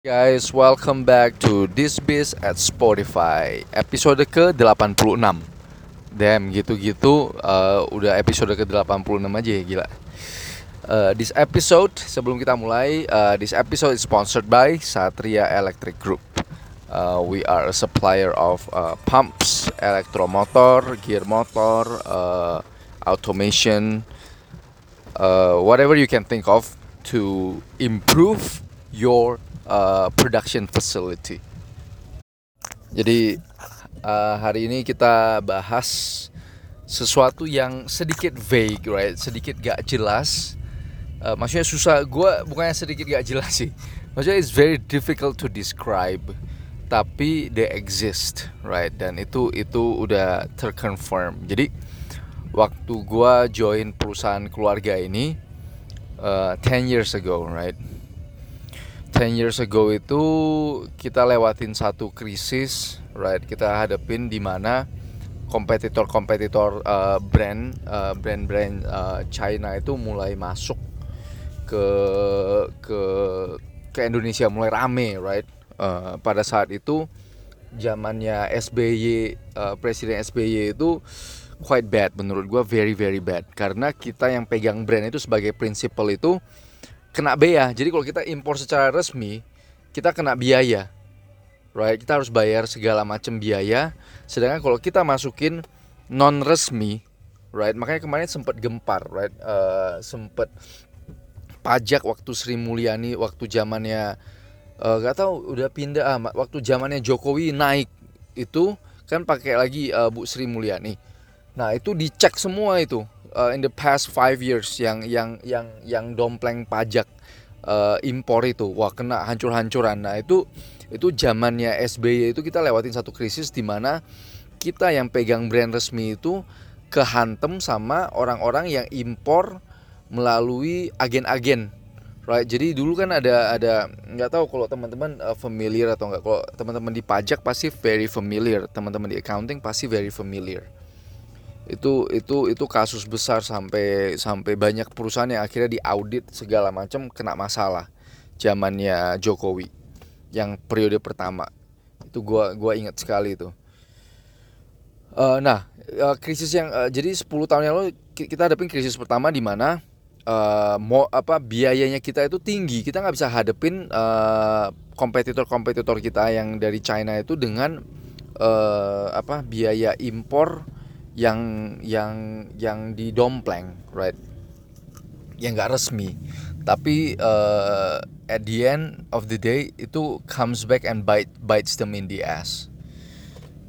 Guys, welcome back to This Biz at Spotify Episode ke-86. Damn, gitu-gitu uh, Udah episode ke-86 aja ya, gila. Uh, This episode, sebelum kita mulai uh, This episode is sponsored by Satria Electric Group. Uh, We are a supplier of uh, pumps, elektromotor, gear motor, uh, automation uh, Whatever you can think of to improve your uh, production facility. Jadi uh, hari ini kita bahas sesuatu yang sedikit vague, right? Sedikit gak jelas. Uh, maksudnya susah. Gue bukannya sedikit gak jelas sih. Maksudnya it's very difficult to describe. Tapi they exist, right? Dan itu itu udah terconfirm. Jadi waktu gue join perusahaan keluarga ini uh, 10 years ago, right? 10 years ago itu kita lewatin satu krisis, right? Kita hadapin di mana kompetitor-kompetitor uh, brand uh, brand-brand uh, China itu mulai masuk ke ke ke Indonesia mulai rame, right? Uh, pada saat itu zamannya SBY uh, Presiden SBY itu quite bad menurut gua very very bad karena kita yang pegang brand itu sebagai prinsipal itu kena bea. Jadi kalau kita impor secara resmi, kita kena biaya. Right? Kita harus bayar segala macam biaya. Sedangkan kalau kita masukin non resmi, right? Makanya kemarin sempat gempar, right? Uh, sempat pajak waktu Sri Mulyani waktu zamannya uh, gak tahu udah pindah ah, waktu zamannya Jokowi naik itu kan pakai lagi uh, Bu Sri Mulyani. Nah, itu dicek semua itu uh, in the past five years yang yang yang yang dompleng pajak uh, impor itu wah kena hancur-hancuran. Nah itu itu zamannya SBY itu kita lewatin satu krisis di mana kita yang pegang brand resmi itu kehantem sama orang-orang yang impor melalui agen-agen right? Jadi dulu kan ada ada nggak tahu kalau teman-teman uh, familiar atau nggak. Kalau teman-teman di pajak pasti very familiar teman-teman di accounting pasti very familiar itu itu itu kasus besar sampai sampai banyak perusahaan yang akhirnya diaudit segala macam kena masalah zamannya Jokowi yang periode pertama. Itu gua gua ingat sekali itu. Uh, nah uh, krisis yang uh, jadi 10 tahun yang lalu kita hadapin krisis pertama di mana uh, mau apa biayanya kita itu tinggi. Kita nggak bisa hadapin kompetitor kompetitor kompetitor kita yang dari China itu dengan uh, apa biaya impor yang yang yang didompleng, right? Yang nggak resmi. Tapi uh, at the end of the day itu comes back and bite bites them in the ass.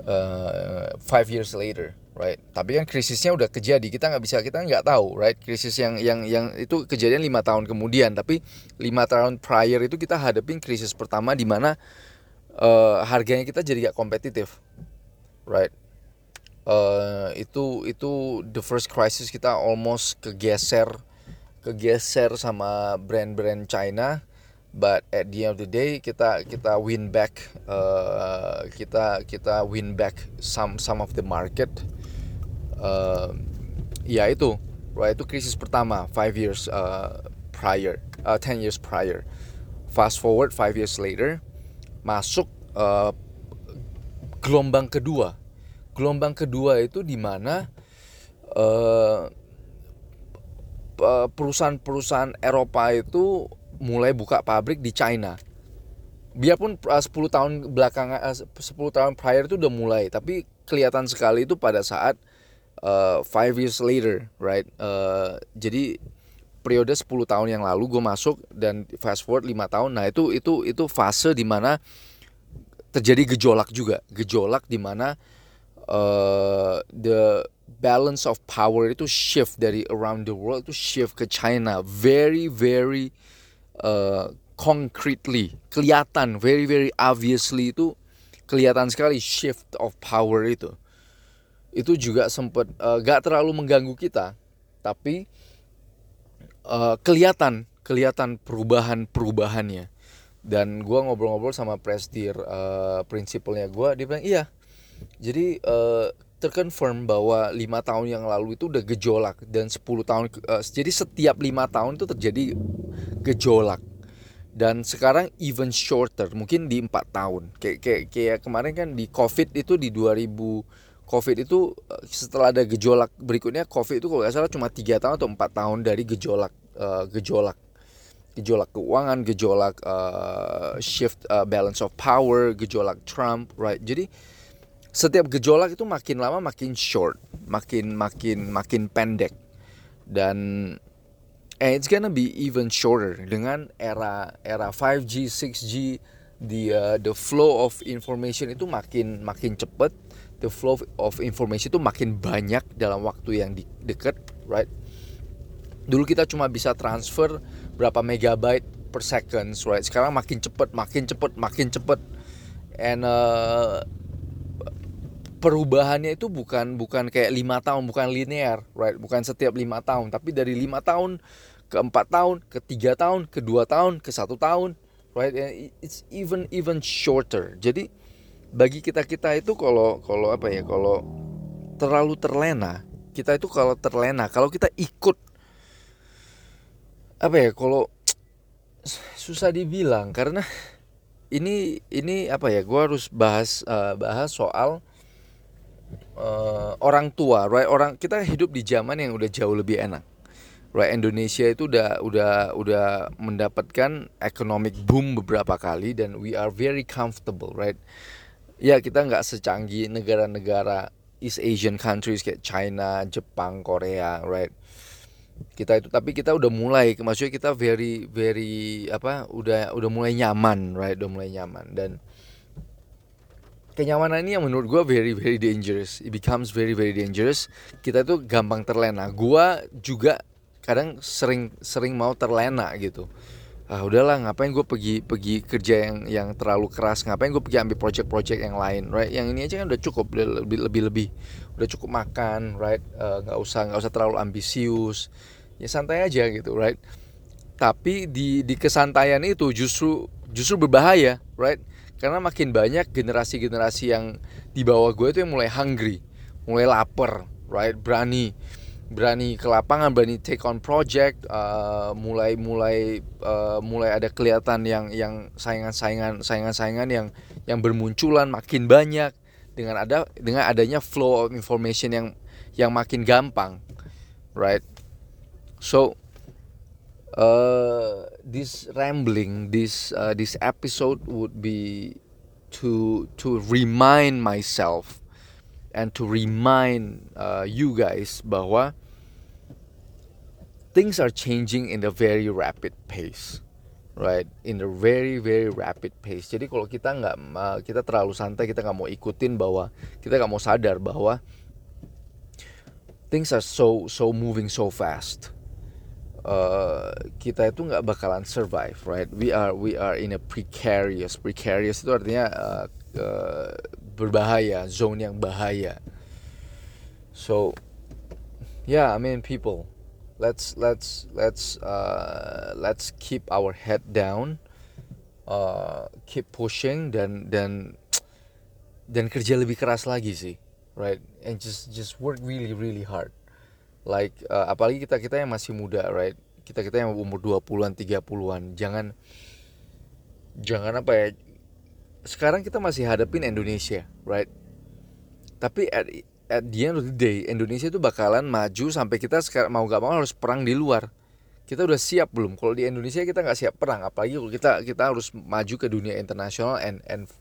Uh, five years later, right? Tapi kan krisisnya udah kejadi, kita nggak bisa, kita nggak tahu, right? Krisis yang yang yang itu kejadian lima tahun kemudian, tapi lima tahun prior itu kita hadapin krisis pertama di mana uh, harganya kita jadi gak kompetitif, right? Uh, itu itu the first crisis kita almost kegeser kegeser sama brand-brand China. But at the end of the day kita kita win back uh, kita kita win back some some of the market. Uh, ya itu right? Itu krisis pertama five years uh, prior uh, ten years prior. Fast forward five years later masuk uh, gelombang kedua gelombang kedua itu di mana uh, perusahaan-perusahaan Eropa itu mulai buka pabrik di China. Biarpun uh, 10 tahun belakangan uh, 10 tahun prior itu udah mulai, tapi kelihatan sekali itu pada saat uh, five years later, right? Uh, jadi periode 10 tahun yang lalu gue masuk dan fast forward 5 tahun. Nah, itu itu itu fase di mana terjadi gejolak juga, gejolak di mana uh, the balance of power itu shift dari around the world itu shift ke China very very uh, concretely. Kelihatan very very obviously itu kelihatan sekali shift of power itu. Itu juga sempat uh, gak terlalu mengganggu kita tapi uh, kelihatan kelihatan perubahan perubahannya dan gue ngobrol-ngobrol sama prestir uh, prinsipalnya gue dia bilang iya jadi uh, terkonfirm bahwa lima tahun yang lalu itu udah gejolak dan 10 tahun uh, jadi setiap lima tahun itu terjadi gejolak. Dan sekarang even shorter mungkin di empat tahun. Kayak kayak kayak kemarin kan di covid itu di 2000 covid itu eh, setelah ada gejolak berikutnya covid itu kalau nggak salah cuma tiga tahun atau empat tahun dari gejolak uh, gejolak. Gejolak keuangan gejolak uh, shift uh, balance of power gejolak Trump right? Jadi setiap gejolak itu makin lama makin short makin makin makin pendek dan and it's gonna be even shorter dengan era era 5G, 6G, the uh, the flow of information itu makin makin cepat, the flow of information itu makin banyak dalam waktu yang di, dekat, right? Dulu kita cuma bisa transfer berapa megabyte per second, right? Sekarang makin cepat, makin cepat, makin cepat, and uh, perubahannya itu bukan bukan kayak lima tahun, bukan linear, right? Bukan setiap lima tahun, tapi dari lima tahun ke empat tahun, ke tiga tahun, ke dua tahun, ke satu tahun, right? It's even even shorter. Jadi bagi kita kita itu kalau kalau apa ya kalau terlalu terlena, kita itu kalau terlena, kalau kita ikut apa ya kalau susah dibilang karena ini ini apa ya gue harus bahas uh, bahas soal uh, orang tua right? Orang kita hidup di zaman yang udah jauh lebih enak. Right? Indonesia itu udah udah udah mendapatkan economic boom beberapa kali dan we are very comfortable right? Ya kita nggak secanggih negara-negara East Asian countries kayak China Jepang Korea right? Kita itu tapi kita udah mulai maksudnya kita very very apa udah udah mulai nyaman right? Udah mulai nyaman. Dan kenyamanan ini yang menurut gue very very dangerous. It becomes very very dangerous. Kita tuh gampang terlena. Gue juga kadang sering sering mau terlena gitu. Ah udahlah ngapain gue pergi pergi kerja yang yang terlalu keras? Ngapain gue pergi ambil project-project yang lain right? Yang ini aja kan udah cukup lebih lebih lebih udah cukup makan right? Eh, nggak uh, usah nggak usah terlalu ambisius. Ya santai aja gitu right? Tapi di di kesantaian itu justru justru berbahaya right karena makin banyak generasi-generasi yang di bawah gue itu yang mulai hungry mulai lapar right berani berani ke lapangan, berani take on project, uh, mulai mulai uh, mulai ada kelihatan yang yang saingan-saingan saingan-saingan yang yang bermunculan makin banyak dengan ada dengan adanya flow of information yang yang makin gampang, right? So uh, this rambling, this uh, this episode would be to to remind myself and to remind uh, you guys bahwa things are changing in a very rapid pace right? In a very very rapid pace. Jadi kalau kita nggak kita terlalu santai kita nggak mau ikutin bahwa kita nggak mau sadar bahwa things are so so moving so fast uh, kita itu nggak bakalan survive right? We are we are in a precarious precarious itu artinya uh, uh, berbahaya zone yang bahaya. So yeah I mean people let's let's let's uh, let's keep our head down uh, keep pushing dan dan dan kerja lebih keras lagi sih right? And just just work really really hard like uh, apalagi kita kita yang masih muda right? Kita kita yang umur 20-an 30-an jangan jangan apa ya sekarang kita masih hadapin Indonesia right? Tapi at, at the end of the day Indonesia itu bakalan maju sampai kita sekarang mau gak mau harus perang di luar. Kita udah siap belum? Kalau di Indonesia kita nggak siap perang apalagi kalau kita kita harus maju ke dunia internasional and and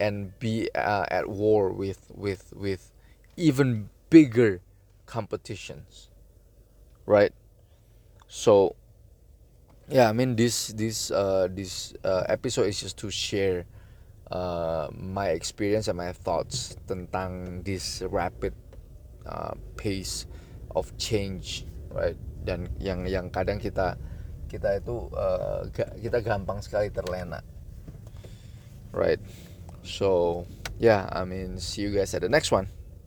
and be uh, at war with with with even bigger competitions right? So yeah I mean this this uh, this uh, episode is just to share uh, my experience and my thoughts tentang this rapid uh, pace of change right? Dan yang yang kadang kita kita itu uh, kita gampang sekali terlena right? So yeah I mean see you guys at the next one